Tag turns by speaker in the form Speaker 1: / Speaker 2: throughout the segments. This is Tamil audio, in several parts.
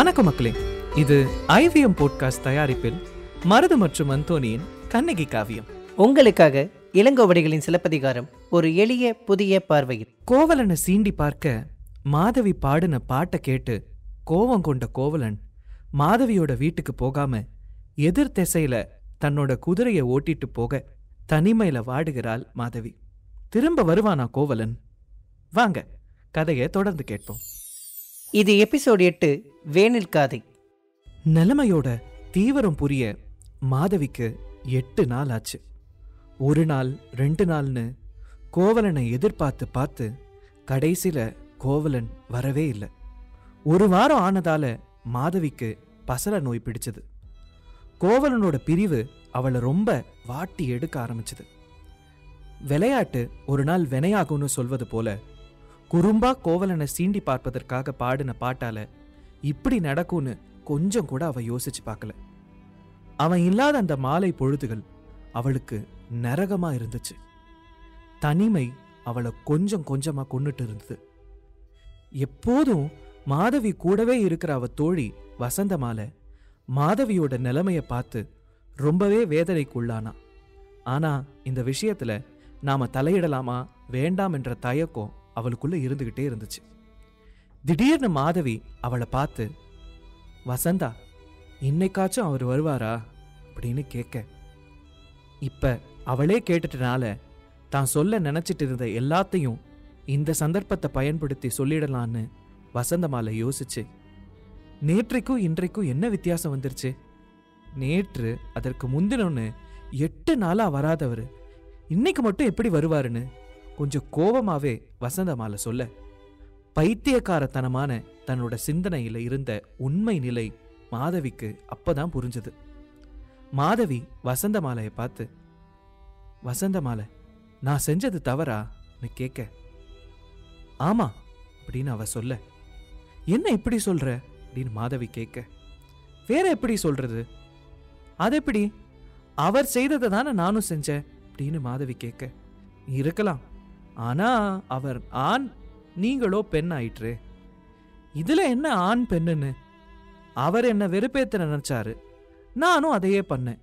Speaker 1: வணக்கம் மக்களே. இது ஐவிஎம் போட்காஸ்ட் தயாரிப்பில் மருது மற்றும் அந்தோனியின் கண்ணகி காவியம்.
Speaker 2: உங்களுக்காக இளங்கோவடிகளின் சிலப்பதிகாரம் ஒரு எளிய புதிய பார்வையில்.
Speaker 1: கோவலனை சீண்டி பார்க்க மாதவி பாடின பாட்டை கேட்டு கோவம் கொண்ட கோவலன் மாதவியோட வீட்டுக்கு போகாம எதிர் திசையில தன்னோட குதிரையை ஓட்டிட்டு போக தனிமையில வாடுகிறாள் மாதவி. திரும்ப வருவானா கோவலன்? வாங்க கதையை தொடர்ந்து கேட்போம்.
Speaker 2: இது எபிசோட் எட்டு வேனில் காதை.
Speaker 1: நிலைமையோட தீவிரம் புரிய மாதவிக்கு எட்டு நாள் ஆச்சு. ஒரு நாள் ரெண்டு நாள்னு கோவலனை எதிர்பார்த்து பார்த்து கடைசியில் கோவலன் வரவே இல்லை. ஒரு வாரம் ஆனதால மாதவிக்கு பசல நோய் பிடிச்சது. கோவலனோட பிரிவு அவளை ரொம்ப வாட்டி எடுக்க ஆரம்பிச்சது. விளையாட்டு ஒரு நாள் வினையாகும்னு சொல்வது போல குறும்பா கோவலனை சீண்டி பார்ப்பதற்காக பாடின பாட்டால இப்படி நடக்கும்னு கொஞ்சம் கூட அவ யோசிச்சு பார்க்கல. அவன் இல்லாத அந்த மாலை பொழுதுகள் அவளுக்கு நரகமா இருந்துச்சு. தனிமை அவளை கொஞ்சம் கொஞ்சமா கொன்னுட்டு இருந்தது. எப்போதும் மாதவி கூடவே இருக்கிற அவ தோழி வசந்தமால மாதவியோட நிலைமையை பார்த்து ரொம்பவே வேதனைக்குள்ளானா. ஆனா இந்த விஷயத்துல நாம தலையிடலாமா வேண்டாம் என்ற தயக்கம் அவளுக்குள்ளே இருந்துக்கிட்டே இருந்துச்சு. திடீர்னு மாதவி அவளை பார்த்து வசந்தா இன்னைக்காச்சும் அவர் வருவாரா? அப்படின்னு கேட்க. இப்போ அவளே கேட்டுட்டனால தான் சொல்ல நினச்சிட்டு இருந்த எல்லாத்தையும் இந்த சந்தர்ப்பத்தை பயன்படுத்தி சொல்லிடலான்னு வசந்தமாலை யோசிச்சு. நேற்றைக்கும் இன்றைக்கும் என்ன வித்தியாசம் வந்துருச்சு? நேற்று அதற்கு முந்தினொன்னு எட்டு நாளாக வராதவர். இன்னைக்கு மட்டும் எப்படி வருவாருன்னு? கொஞ்சம் கோபமாவே வசந்தமால சொல்ல பைத்தியக்காரத்தனமான தன்னோட சிந்தனையில இருந்த உண்மை நிலை மாதவிக்கு அப்பதான் புரிஞ்சது. மாதவி வசந்தமாலையை பார்த்து வசந்தமாலை நான் செஞ்சது தவறான்னு கேட்க ஆமா அப்படின்னு அவ சொல்ல என்ன இப்படி சொல்ற? அப்படின்னு மாதவி கேட்க வேற எப்படி சொல்றது? அது எப்படி? அவர் செய்ததை தானே நானும் செஞ்சேன் அப்படின்னு மாதவி கேட்க இருக்கலாம் ஆனா அவர் ஆண் நீங்களோ பெண் ஆயிற்று. இதுல என்ன ஆண் பெண்ணுன்னு? அவர் என்ன வெறுப்பேத்த நினைச்சாரு. நானும் அதையே பண்ணேன்.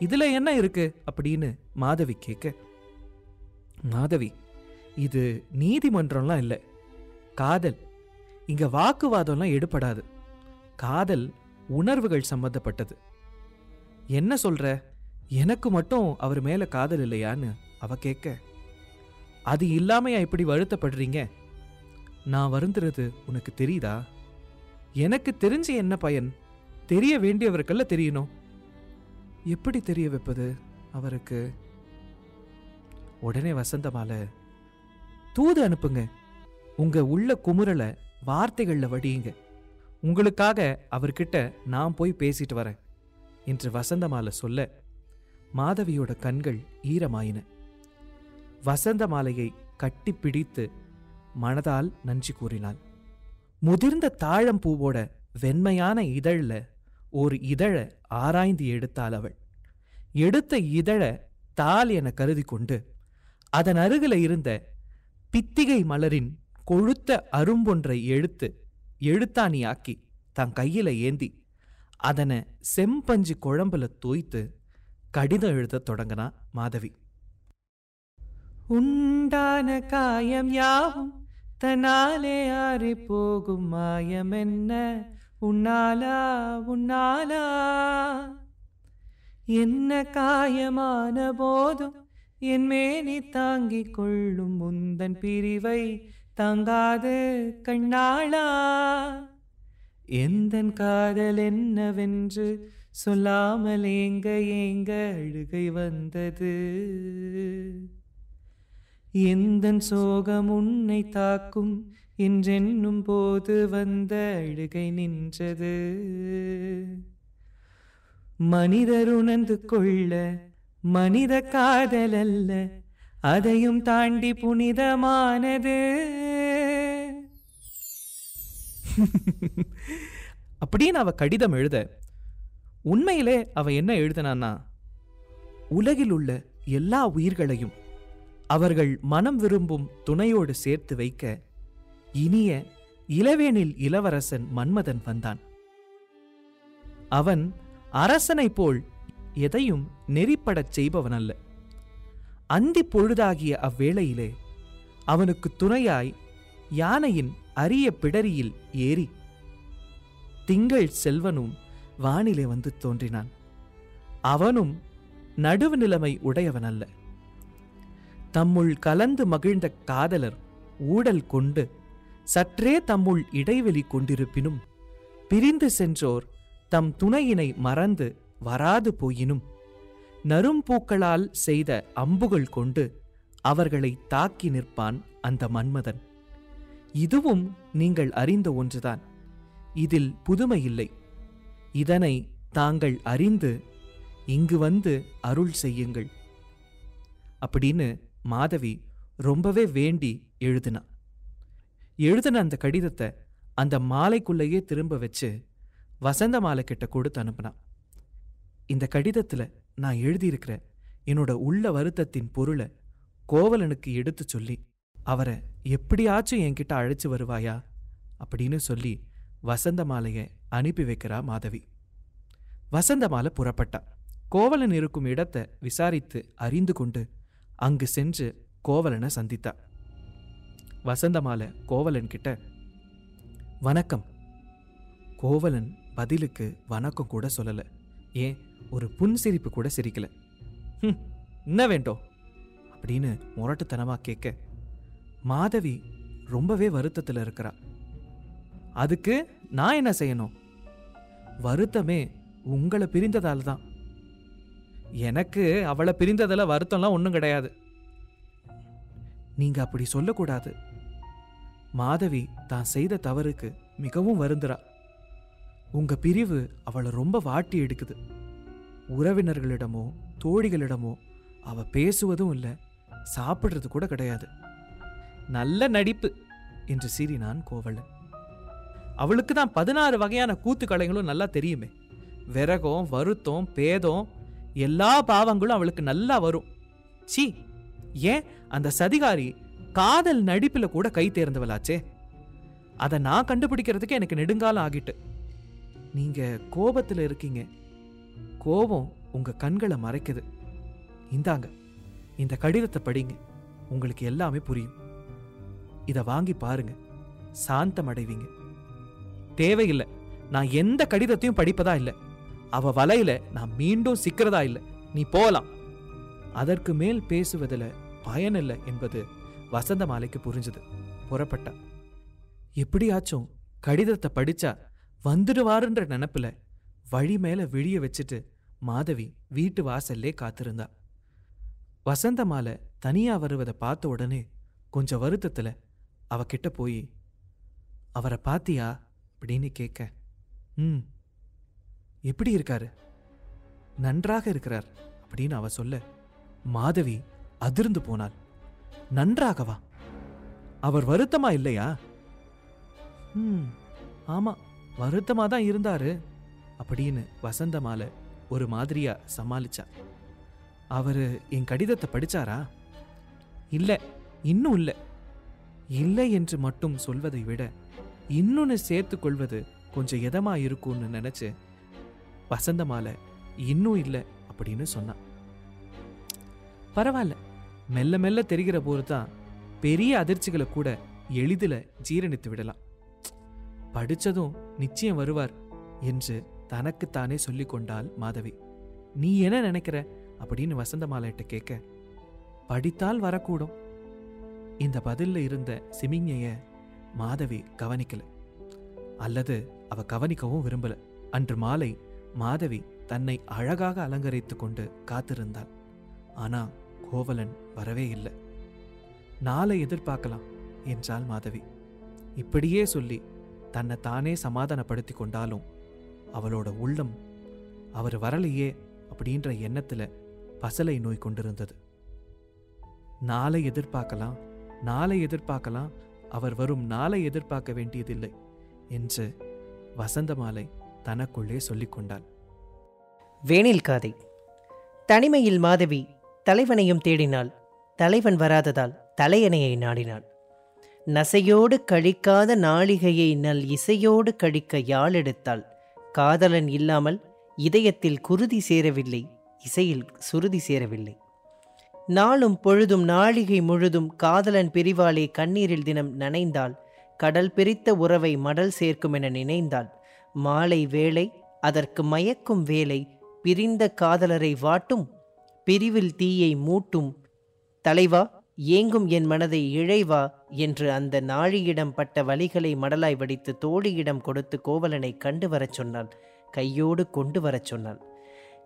Speaker 1: இதுல என்ன இருக்கு? அப்படின்னு மாதவி கேட்க மாதவி இது நீதிமன்றம்லாம் இல்லை. காதல் இங்க வாக்குவாதம்லாம் எடுபடாது. காதல் உணர்வுகள் சம்பந்தப்பட்டது. என்ன சொல்ற? எனக்கு மட்டும் அவர் மேல காதல் இல்லையான்னு அவ கேட்க அது இல்லாமையா இப்படி வருத்தப்படுறீங்க? நான் வருந்துறது உனக்கு தெரியுதா? எனக்கு தெரிஞ்சு என்ன பயன்? தெரிய வேண்டியவருக்கல்ல தெரியணும். எப்படி தெரிய வைப்பது அவருக்கு? உடனே வசந்தமால தூது அனுப்புங்க. உங்க உள்ள குமுறலை வார்த்தைகள்ல வடியுங்க. உங்களுக்காக அவர்கிட்ட நான் போய் பேசிட்டு வரேன் என்று வசந்தமால சொல்ல மாதவியோட கண்கள் ஈரமாயின. வசந்த வசந்தமாலையை கட்டிப்பிடித்து மனதால் நன்றி கூறினாள். முதிர்ந்த தாழம்பூவோட வெண்மையான இதழில் ஒரு இதழ ஆராய்ந்து எடுத்தாள் அவள். எடுத்த இதழ தால் என கருதி கொண்டு அதன் அருகில் இருந்த பித்திகை மலரின் கொழுத்த அரும்பொன்றை எடுத்து எழுத்தாணியாக்கி தன் கையில ஏந்தி அதனை செம்பஞ்சு குழம்புல தோய்த்து கடிதம் எழுதத் தொடங்கினா மாதவி. உண்டான காயம் யாவும் தனாலே ஆறி போகும் மாயம் என்ன? உன்னாலா உன்னாலா? என்ன காயமான போதும் என் மேனி தாங்கிக் கொள்ளும் முந்தன் பிரிவை தாங்காது கண்ணாளா? எந்தன் காதல் என்னவென்று சொல்லாமல் ஏங்க ஏங்க அழுகை வந்தது? எந்தன் சோகம் உன்னை தாக்கும்? என்றென்னும் போது வந்த அழுகை நின்றது. மனிதர் உணர்ந்து கொள்ள மனித காதல் அல்ல அதையும் தாண்டி புனிதமானது. அப்படின்னு அவ கடிதம் எழுத. உண்மையிலே அவ என்ன எழுதினான்னா உலகில் உள்ள எல்லா உயிர்களையும் அவர்கள் மனம் விரும்பும் துணையோடு சேர்த்து வைக்க இனிய இளவேனில் இளவரசன் மன்மதன் வந்தான். அவன் அரசனைப் போல் எதையும் நெறிப்படச் செய்பவன் அல்ல அந்தி பொழுதாகிய அவ்வேளையிலே அவனுக்கு துணையாய் யானையின் அரிய பிடரியில் ஏறி திங்கள் செல்வனும் வானிலே வந்து தோன்றினான். அவனும் நடுவு நிலைமை உடையவன் அல்ல தம்முள் கலந்து மகிழ்ந்த காதலர் ஊடல் கொண்டு சற்றே தம்முள் இடைவெளி கொண்டிருப்பினும் பிரிந்து சென்றோர் தம் துணையினை மறந்து வராது போயினும் நரும்பூக்களால் செய்த அம்புகள் கொண்டு அவர்களை தாக்கி நிற்பான் அந்த மன்மதன். இதுவும் நீங்கள் அறிந்த ஒன்றுதான். இதில் புதுமையில்லை. இதனை தாங்கள் அறிந்து இங்கு வந்து அருள் செய்யுங்கள். அப்படின்னு மாதவி ரொம்பவே வேண்டி எழுதினா. எழுதின அந்த கடிதத்தை அந்த மாலைக்குள்ளேயே திரும்ப வச்சு வசந்த மாலை கிட்ட கொடுத்து அனுப்புனான் இந்த கடிதத்துல நான் எழுதியிருக்கிற என்னோட உள்ள வருத்தத்தின் பொருளை கோவலனுக்கு எடுத்து சொல்லி அவரை எப்படியாச்சும் என்கிட்ட அழைச்சு வருவாயா அப்படின்னு சொல்லி வசந்த மாலையை அனுப்பி வைக்கிறா மாதவி. வசந்த மாலை புறப்பட்டா. கோவலன் இருக்கும் இடத்தை விசாரித்து அறிந்து கொண்டு அங்கு சென்று கோவலனை சந்தித்தா. வசந்தமாலை கோவலன் கிட்ட வணக்கம். கோவலன் பதிலுக்கு வணக்கம் கூட சொல்லல. ஏன் ஒரு புன் சிரிப்பு கூட சிரிக்கல. ம் என்ன வேண்டும் அப்படின்னு முரட்டுத்தனமா கேட்க மாதவி ரொம்பவே வருத்தத்தில் இருக்கிறா. அதுக்கு நான் என்ன செய்யணும்? வருத்தமே உங்களை பிரிந்ததால் தான். எனக்கு அவளை பிரிந்ததில் வருத்தம்லாம் ஒன்றும் கிடையாது. நீங்கள் அப்படி சொல்லக்கூடாது. மாதவி தான் செய்த தவறுக்கு மிகவும் வருந்துறா. உங்க பிரிவு அவளை ரொம்ப வாட்டி எடுக்குது. உறவினர்களிடமோ தோழிகளிடமோ அவ பேசுவதும் இல்லை சாப்பிடுறது கூட கிடையாது. நல்ல நடிப்பு என்று சீறினான் கோவலன். அவளுக்கு தான் பதினாறு வகையான கூத்து கலைகளும் நல்லா தெரியுமே. விறகம் வருத்தம் பேதம் எல்லா பாவங்களும் அவளுக்கு நல்லா வரும். சி ஏன் அந்த சதிகாரி காதல் நடிப்பில் கூட கை தேர்ந்தவளாச்சே? அதை நான் கண்டுபிடிக்கிறதுக்கு எனக்கு நெடுங்காலம் ஆகிட்டு. நீங்க கோபத்தில் இருக்கீங்க. கோபம் உங்க கண்களை மறைக்குது. இந்தாங்க இந்த கடிதத்தை படிங்க. உங்களுக்கு எல்லாமே புரியும். இதை வாங்கி பாருங்க. சாந்தம் அடைவீங்க தேவையில்லை. நான் எந்த கடிதத்தையும் படிப்பதா இல்லை. அவ வலையில நான் மீண்டும் சிக்கிறதா இல்லை. நீ போலாம். அதற்கு மேல் பேசுவதில் பயனில்லை என்பது வசந்த மாலைக்கு புரிஞ்சுது. புறப்பட்டா. எப்படியாச்சும் கடிதத்தை படிச்சா வந்துடுவாருன்ற நினப்புல வழி மேல விழிய வச்சுட்டு மாதவி வீட்டு வாசல்லே காத்திருந்தா. வசந்த மாலை தனியா வருவதை பார்த்த உடனே கொஞ்சம் வருத்தத்துல அவகிட்ட போய் அவரை பாத்தியா? அப்படின்னு கேட்க ம். எப்படி இருக்காரு? நன்றாக இருக்கிறார் அப்படின்னு அவ சொல்ல மாதவி அதிர்ந்து போனாள். நன்றாகவா? அவர் வருத்தமா இல்லையா? ம் ஆமா வருத்தமா தான் இருந்தாரு அப்படின்னு வசந்தமால ஒரு மாதிரியா சமாளிச்சா. அவர் என் கடிதத்தை படிச்சாரா? இல்லை இன்னும் இல்லை. இல்லை என்று மட்டும் சொல்வதை விட இன்னொன்று சேர்த்து கொள்வது கொஞ்சம் இதமாக இருக்கும்னு நினச்சி வசந்த மாலை இன்னும் இல்லை அப்படின்னு சொன்னான். பரவாயில்ல மெல்ல மெல்ல தெரிகிற போது தான் பெரிய அதிர்ச்சிகளை கூட எளிதில் ஜீரணித்து விடலாம். படிச்சதும் நிச்சயம் வருவார் என்று தனக்குத்தானே சொல்லி கொண்டாள் மாதவி. நீ என்ன நினைக்கிற? அப்படின்னு வசந்தமாலையிட்ட கேட்க படித்தால் வரக்கூடும். இந்த பதில்ல இருந்த சிமிங்கைய மாதவி கவனிக்கல. அல்லது அவ கவனிக்கவும் விரும்பல. அன்று மாலை மாதவி தன்னை அழகாக அலங்கரித்துக் கொண்டு காத்திருந்தாள். ஆனா கோவலன் வரவே இல்லை. நாளை எதிர்பார்க்கலாம் என்றாள் மாதவி. இப்படியே சொல்லி தன்னை தானே சமாதானப்படுத்தி கொண்டாலும் அவளோட உள்ளம் அவர் வரலையே அப்படின்ற எண்ணத்துல பசலை நோய் கொண்டிருந்தது. நாளை எதிர்பார்க்கலாம் நாளை எதிர்பார்க்கலாம் அவர் வரும் நாளை எதிர்பார்க்க வேண்டியதில்லை என்று வசந்த மாலை தனக்குள்ளே சொல்லிக் கொண்டாள்.
Speaker 2: வேனில் காதை. தனிமையில் மாதவி தலைவனையும் தேடினாள். தலைவன் வராததால் தலையணையை நாடினாள். நசையோடு கழிக்காத நாளிகையை நல் இசையோடு கழிக்க யாழ் எடுத்தாள். காதலன் இல்லாமல் இதயத்தில் குருதி சேரவில்லை. இசையில் சுருதி சேரவில்லை. நாளும் பொழுதும் நாழிகை முழுதும் காதலன் பிரிவாலே கண்ணீரில் தினம் நனைந்தாள். கடல் பிரித்த உறவை மடல் சேர்க்கும் என நினைந்தாள். மாலை வேளை அதற்கு மயக்கும் வேலை பிரிந்த காதலரை வாட்டும் பிரிவில் தீயை மூட்டும். தலைவா ஏங்கும் என் மனதை இழைவா என்று அந்த நாழியிடம் பட்ட வழிகளை மடலாய் வடித்து தோழியிடம் கொடுத்து கோவலனை கண்டு வரச் சொன்னாள் கையோடு கொண்டு வரச் சொன்னாள்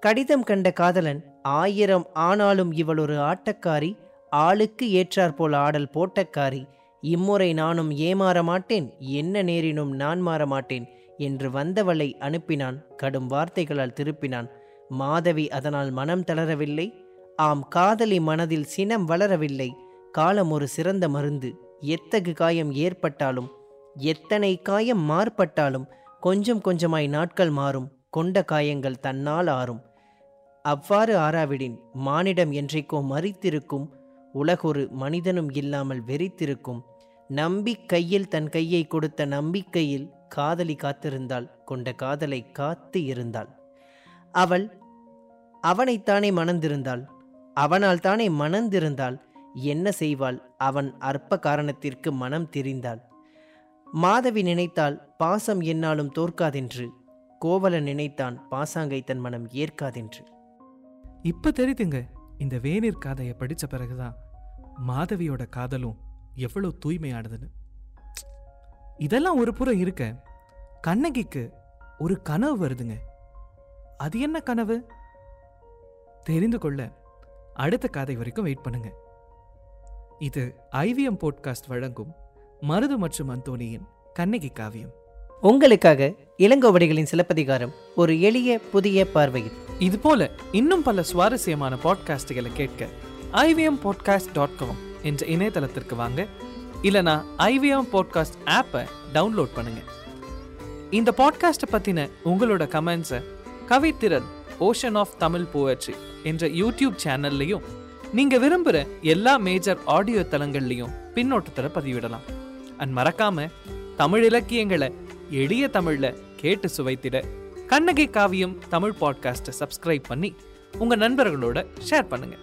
Speaker 2: கடிதம் கண்ட காதலன் ஆயிரம் ஆனாலும் இவள் ஒரு ஆட்டக்காரி ஆளுக்கு ஏற்றாற்போல் ஆடல் போட்டக்காரி. இம்முறை நானும் ஏமாற மாட்டேன் என்ன நேரினும் நான் மாற மாட்டேன். என்று வந்தவளை அனுப்பினான். கடும் வார்த்தைகளால் திருப்பினான். மாதவி அதனால் மனம் தளரவில்லை. ஆம் காதலி மனதில் சினம் வளரவில்லை. காலம் ஒரு சிறந்த மருந்து. எத்தகு காயம் ஏற்பட்டாலும் எத்தனை காயம் மாறுபட்டாலும் கொஞ்சம் கொஞ்சமாய் நாட்கள் மாறும். கொண்ட காயங்கள் தன்னால் ஆறும். அவ்வாறு ஆறாவிடின் மானிடம் என்றைக்கோ மறித்திருக்கும். உலகொரு மனிதனும் இல்லாமல் வெறித்திருக்கும். நம்பிக்கையில் தன் கையை கொடுத்த நம்பிக்கையில் காதலி காத்திருந்தாள் கொண்ட காதலை காத்து இருந்தாள். அவள் அவனைத்தானே மணந்திருந்தாள். அவனால் தானே மணந்திருந்தாள். என்ன செய்வாள்? அவன் அற்ப காரணத்திற்கு மனம் திரிந்தாள். மாதவி நினைத்தால் பாசம் என்னாலும் தோற்காதென்று. கோவலன் நினைத்தான் பாசாங்கை தன் மனம் ஏற்காதென்று.
Speaker 1: இப்ப தெரியுதுங்க இந்த வேநீர் காதையை படித்த பிறகுதான் மாதவியோட காதலும் எவ்வளோ தூய்மையானதுன்னு. இதெல்லாம் ஒரு புறம் இருக்க. கண்ணகிக்கு ஒரு கனவு வருதுங்க. அது என்ன கனவு? தெரிந்து கொள்ள அடுத்த காதை வரைக்கும் வெயிட் பண்ணுங்க. இது ஐவிஎம் போட்காஸ்ட் வழங்கும் மருது மற்றும் அந்தோனியின் கண்ணகி காவியம்.
Speaker 2: உங்களுக்காக இளங்கோவடிகளின் சிலப்பதிகாரம் ஒரு எளிய புதிய பார்வையில்.
Speaker 1: இது போல இன்னும் பல சுவாரஸ்யமான பாட்காஸ்டுகளை கேட்க ஐவிஎம் பாட்காஸ்ட் டாட் காம் என்ற இணையதளத்திற்கு வாங்க இல்லனா ஐவிஎம் பாட்காஸ்ட் ஆப்பை டவுன்லோட் பண்ணுங்க. இந்த பாட்காஸ்ட்டை பற்றின உங்களோட கமெண்ட்ஸை கவித்திறன் ஓஷன் ஆஃப் தமிழ் போயட்ரி என்ற யூடியூப் சேனல்லையும் நீங்க விரும்புகிற எல்லா மேஜர் ஆடியோ தளங்கள்லையும் பின்னோட்டத்தில் பதிவிடலாம். அண்ட் மறக்காம தமிழ் இலக்கியங்களை எளிய தமிழ்ல கேட்டு சுவைத்திட கண்ணகி காவியம் தமிழ் பாட்காஸ்ட்டை சப்ஸ்கிரைப் பண்ணி உங்க நண்பர்களோட ஷேர் பண்ணுங்க.